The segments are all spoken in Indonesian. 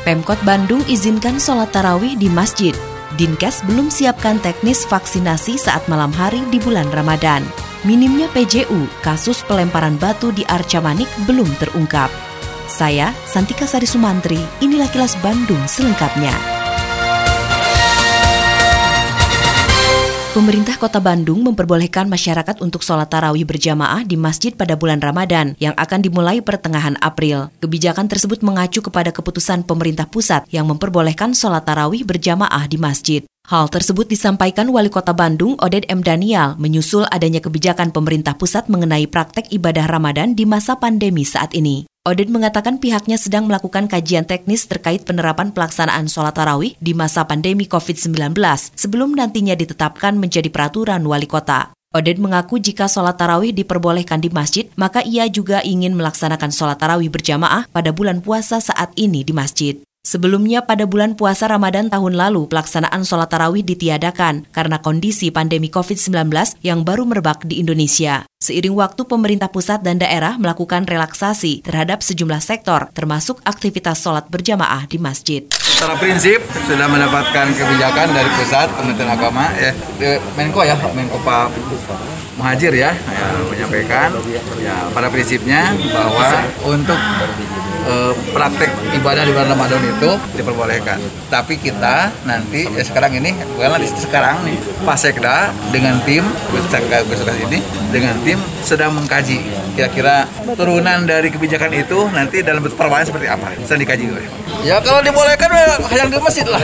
Pemkot Bandung izinkan sholat tarawih di masjid. Dinkes belum siapkan teknis vaksinasi saat malam hari di bulan Ramadan. Minimnya PJU, kasus pelemparan batu di Arca Manik belum terungkap. Saya, Santika Sari Sumantri, inilah kilas Bandung selengkapnya. Pemerintah Kota Bandung memperbolehkan masyarakat untuk sholat tarawih berjamaah di masjid pada bulan Ramadan yang akan dimulai pertengahan April. Kebijakan tersebut mengacu kepada keputusan pemerintah pusat yang memperbolehkan sholat tarawih berjamaah di masjid. Hal tersebut disampaikan Wali Kota Bandung, Oded M. Daniel, menyusul adanya kebijakan pemerintah pusat mengenai praktek ibadah Ramadan di masa pandemi saat ini. Odin mengatakan pihaknya sedang melakukan kajian teknis terkait penerapan pelaksanaan sholat tarawih di masa pandemi COVID-19 sebelum nantinya ditetapkan menjadi peraturan wali kota. Odin mengaku jika sholat tarawih diperbolehkan di masjid, maka ia juga ingin melaksanakan sholat tarawih berjamaah pada bulan puasa saat ini di masjid. Sebelumnya pada bulan puasa Ramadan tahun lalu, pelaksanaan sholat tarawih ditiadakan karena kondisi pandemi COVID-19 yang baru merebak di Indonesia. Seiring waktu pemerintah pusat dan daerah melakukan relaksasi terhadap sejumlah sektor, termasuk aktivitas sholat berjamaah di masjid. Secara prinsip sudah mendapatkan kebijakan dari pusat Kementerian Agama, ya Menko ya, Menko Pak Muhajir ya, ya menyampaikan ya pada prinsipnya bahwa untuk uh, praktek ibadah di bulan Ramadan itu diperbolehkan. Tapi kita nanti ya sekarang ini bukan nanti sekarang nih Sekda dengan tim besok ini dengan tim sedang mengkaji kira-kira turunan dari kebijakan itu nanti dalam bentuk perwakilan seperti apa sedang dikaji. Ya kalau dibolehkan ya yang di masjid lah.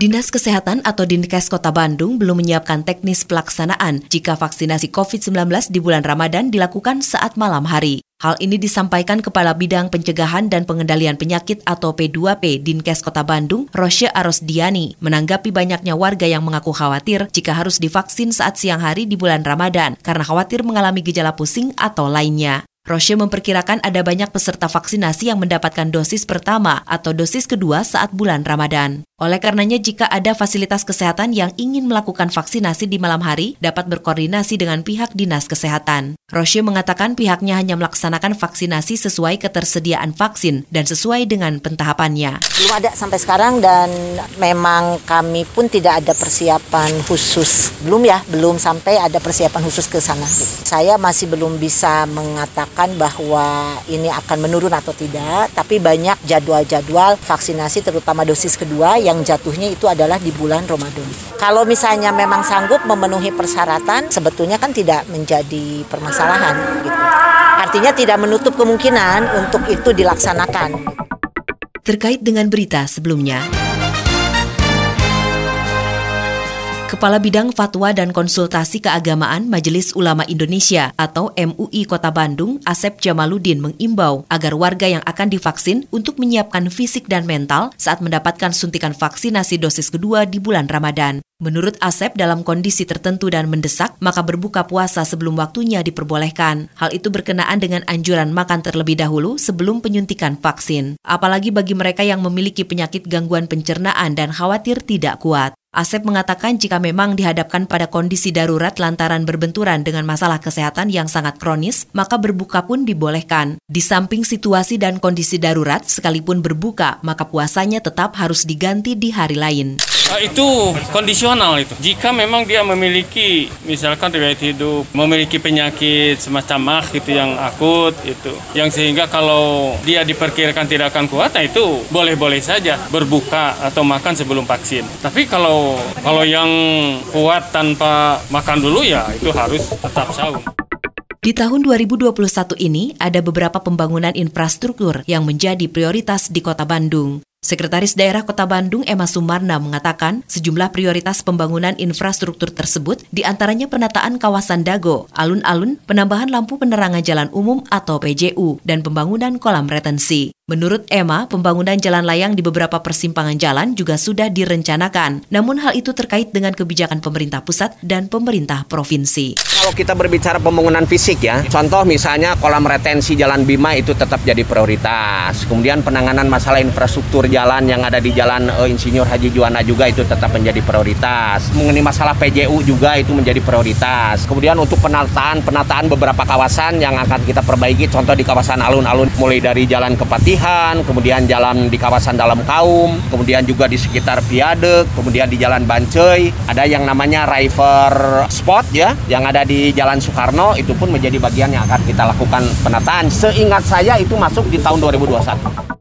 Dinas Kesehatan atau Dinkes Kota Bandung belum menyiapkan teknis pelaksanaan jika vaksinasi COVID-19 di bulan Ramadan dilakukan saat malam hari. Hal ini disampaikan Kepala Bidang Pencegahan dan Pengendalian Penyakit atau P2P Dinkes Kota Bandung, Rosya Arosdiani, menanggapi banyaknya warga yang mengaku khawatir jika harus divaksin saat siang hari di bulan Ramadan karena khawatir mengalami gejala pusing atau lainnya. Roche memperkirakan ada banyak peserta vaksinasi yang mendapatkan dosis pertama atau dosis kedua saat bulan Ramadan. Oleh karenanya, jika ada fasilitas kesehatan yang ingin melakukan vaksinasi di malam hari, dapat berkoordinasi dengan pihak dinas kesehatan. Roche mengatakan pihaknya hanya melaksanakan vaksinasi sesuai ketersediaan vaksin dan sesuai dengan pentahapannya. Belum ada sampai sekarang dan memang kami pun tidak ada persiapan khusus. Belum ya, belum sampai ada persiapan khusus ke sana. Saya masih belum bisa mengatakan bahwa ini akan menurun atau tidak, tapi banyak jadwal-jadwal vaksinasi terutama dosis kedua yang jatuhnya itu adalah di bulan Ramadan. Kalau misalnya memang sanggup memenuhi persyaratan, sebetulnya kan tidak menjadi permasalahan gitu. Artinya tidak menutup kemungkinan untuk itu dilaksanakan. Terkait dengan berita sebelumnya, Kepala Bidang Fatwa dan Konsultasi Keagamaan Majelis Ulama Indonesia atau MUI Kota Bandung, Asep Jamaluddin mengimbau agar warga yang akan divaksin untuk menyiapkan fisik dan mental saat mendapatkan suntikan vaksinasi dosis kedua di bulan Ramadan. Menurut Asep, dalam kondisi tertentu dan mendesak, maka berbuka puasa sebelum waktunya diperbolehkan. Hal itu berkenaan dengan anjuran makan terlebih dahulu sebelum penyuntikan vaksin. Apalagi bagi mereka yang memiliki penyakit gangguan pencernaan dan khawatir tidak kuat. Asep mengatakan jika memang dihadapkan pada kondisi darurat lantaran berbenturan dengan masalah kesehatan yang sangat kronis, maka berbuka pun dibolehkan. Di samping situasi dan kondisi darurat, sekalipun berbuka, maka puasanya tetap harus diganti di hari lain. Ah, itu kondisional itu. Jika memang dia memiliki misalkan riwayat hidup, memiliki penyakit semacam mah gitu yang akut itu, yang sehingga kalau dia diperkirakan tidak akan kuat, nah itu boleh-boleh saja berbuka atau makan sebelum vaksin. Tapi kalau kalau yang kuat tanpa makan dulu ya itu harus tetap saum. Di tahun 2021 ini, ada beberapa pembangunan infrastruktur yang menjadi prioritas di kota Bandung. Sekretaris Daerah Kota Bandung Emma Sumarna mengatakan sejumlah prioritas pembangunan infrastruktur tersebut di antaranya penataan kawasan Dago, alun-alun, penambahan lampu penerangan jalan umum atau PJU, dan pembangunan kolam retensi. Menurut Emma, pembangunan jalan layang di beberapa persimpangan jalan juga sudah direncanakan. Namun hal itu terkait dengan kebijakan pemerintah pusat dan pemerintah provinsi. Kalau kita berbicara pembangunan fisik ya, contoh misalnya kolam retensi Jalan Bima itu tetap jadi prioritas. Kemudian penanganan masalah infrastruktur jalan yang ada di Jalan uh, Insinyur Haji Juanda juga itu tetap menjadi prioritas. Mengenai masalah PJU juga itu menjadi prioritas. Kemudian untuk penataan penataan beberapa kawasan yang akan kita perbaiki, contoh di kawasan alun-alun mulai dari Jalan Kepatihan kemudian jalan di kawasan dalam kaum, kemudian juga di sekitar Piade, kemudian di Jalan Bancoi, ada yang namanya River Spot ya, yang ada di Jalan Soekarno, itu pun menjadi bagian yang akan kita lakukan penataan. Seingat saya itu masuk di tahun 2021.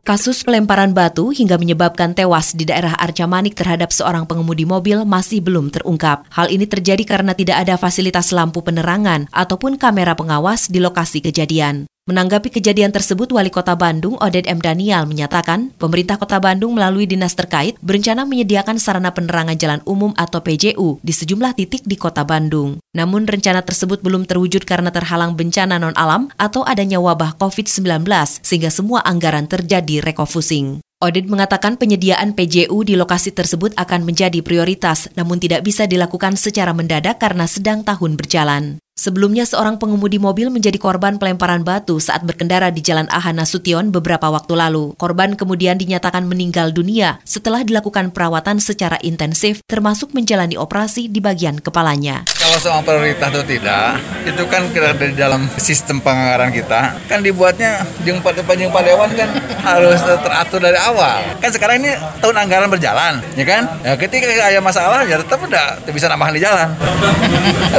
Kasus pelemparan batu hingga menyebabkan tewas di daerah Arca Manik terhadap seorang pengemudi mobil masih belum terungkap. Hal ini terjadi karena tidak ada fasilitas lampu penerangan ataupun kamera pengawas di lokasi kejadian. Menanggapi kejadian tersebut, Wali Kota Bandung, Oded M. Daniel, menyatakan pemerintah Kota Bandung melalui dinas terkait berencana menyediakan sarana penerangan jalan umum atau PJU di sejumlah titik di Kota Bandung. Namun rencana tersebut belum terwujud karena terhalang bencana non-alam atau adanya wabah COVID-19 sehingga semua anggaran terjadi rekofusing. Oded mengatakan penyediaan PJU di lokasi tersebut akan menjadi prioritas, namun tidak bisa dilakukan secara mendadak karena sedang tahun berjalan. Sebelumnya seorang pengemudi mobil menjadi korban pelemparan batu saat berkendara di Jalan Ahana Sution beberapa waktu lalu. Korban kemudian dinyatakan meninggal dunia setelah dilakukan perawatan secara intensif termasuk menjalani operasi di bagian kepalanya. Kalau soal prioritas atau tidak, itu kan kira di dalam sistem penganggaran kita kan dibuatnya jeng panjang dewan kan harus teratur dari awal. Kan sekarang ini tahun anggaran berjalan, ya kan? Ya ketika ada masalah ya tetap udah bisa nambahin di jalan.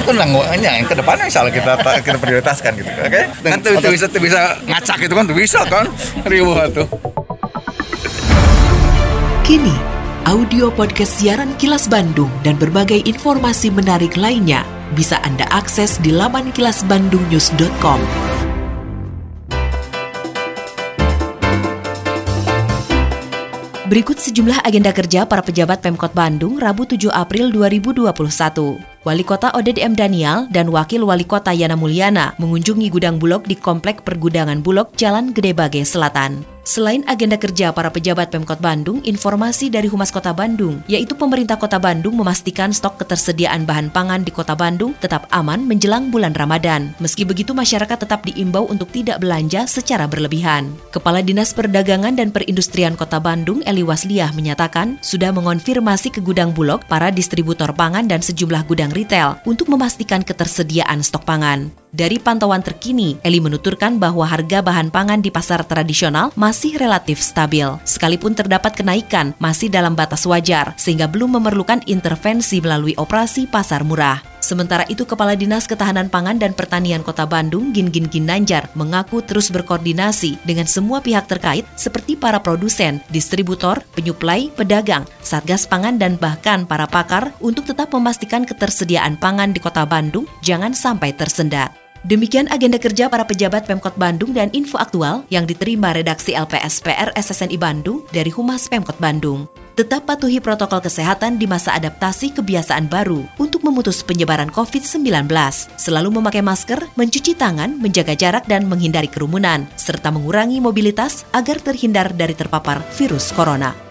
Aku nangguannya yang ke depan mana misalnya kita kita prioritaskan gitu oke okay? kan tuh, tuh bisa tuh bisa ngacak gitu kan tuh bisa kan ribu tuh kini audio podcast siaran Kilas Bandung dan berbagai informasi menarik lainnya bisa Anda akses di laman kilasbandungnews.com. Berikut sejumlah agenda kerja para pejabat Pemkot Bandung Rabu 7 April 2021. Wali Kota Oded M. Daniel dan Wakil Wali Kota Yana Mulyana mengunjungi gudang Bulog di Komplek Pergudangan Bulog Jalan Gede Bage Selatan. Selain agenda kerja para pejabat Pemkot Bandung, informasi dari Humas Kota Bandung, yaitu pemerintah Kota Bandung memastikan stok ketersediaan bahan pangan di Kota Bandung tetap aman menjelang bulan Ramadan. Meski begitu, masyarakat tetap diimbau untuk tidak belanja secara berlebihan. Kepala Dinas Perdagangan dan Perindustrian Kota Bandung, Eli Wasliah, menyatakan sudah mengonfirmasi ke gudang Bulog, para distributor pangan dan sejumlah gudang retail untuk memastikan ketersediaan stok pangan. Dari pantauan terkini, Eli menuturkan bahwa harga bahan pangan di pasar tradisional masih relatif stabil. Sekalipun terdapat kenaikan, masih dalam batas wajar, sehingga belum memerlukan intervensi melalui operasi pasar murah. Sementara itu, Kepala Dinas Ketahanan Pangan dan Pertanian Kota Bandung, Gin Gin Ginanjar, mengaku terus berkoordinasi dengan semua pihak terkait seperti para produsen, distributor, penyuplai, pedagang, satgas pangan, dan bahkan para pakar untuk tetap memastikan ketersediaan pangan di Kota Bandung jangan sampai tersendat. Demikian agenda kerja para pejabat Pemkot Bandung dan info aktual yang diterima redaksi LPSPR SSNI Bandung dari Humas Pemkot Bandung. Tetap patuhi protokol kesehatan di masa adaptasi kebiasaan baru untuk memutus penyebaran COVID-19. Selalu memakai masker, mencuci tangan, menjaga jarak dan menghindari kerumunan, serta mengurangi mobilitas agar terhindar dari terpapar virus corona.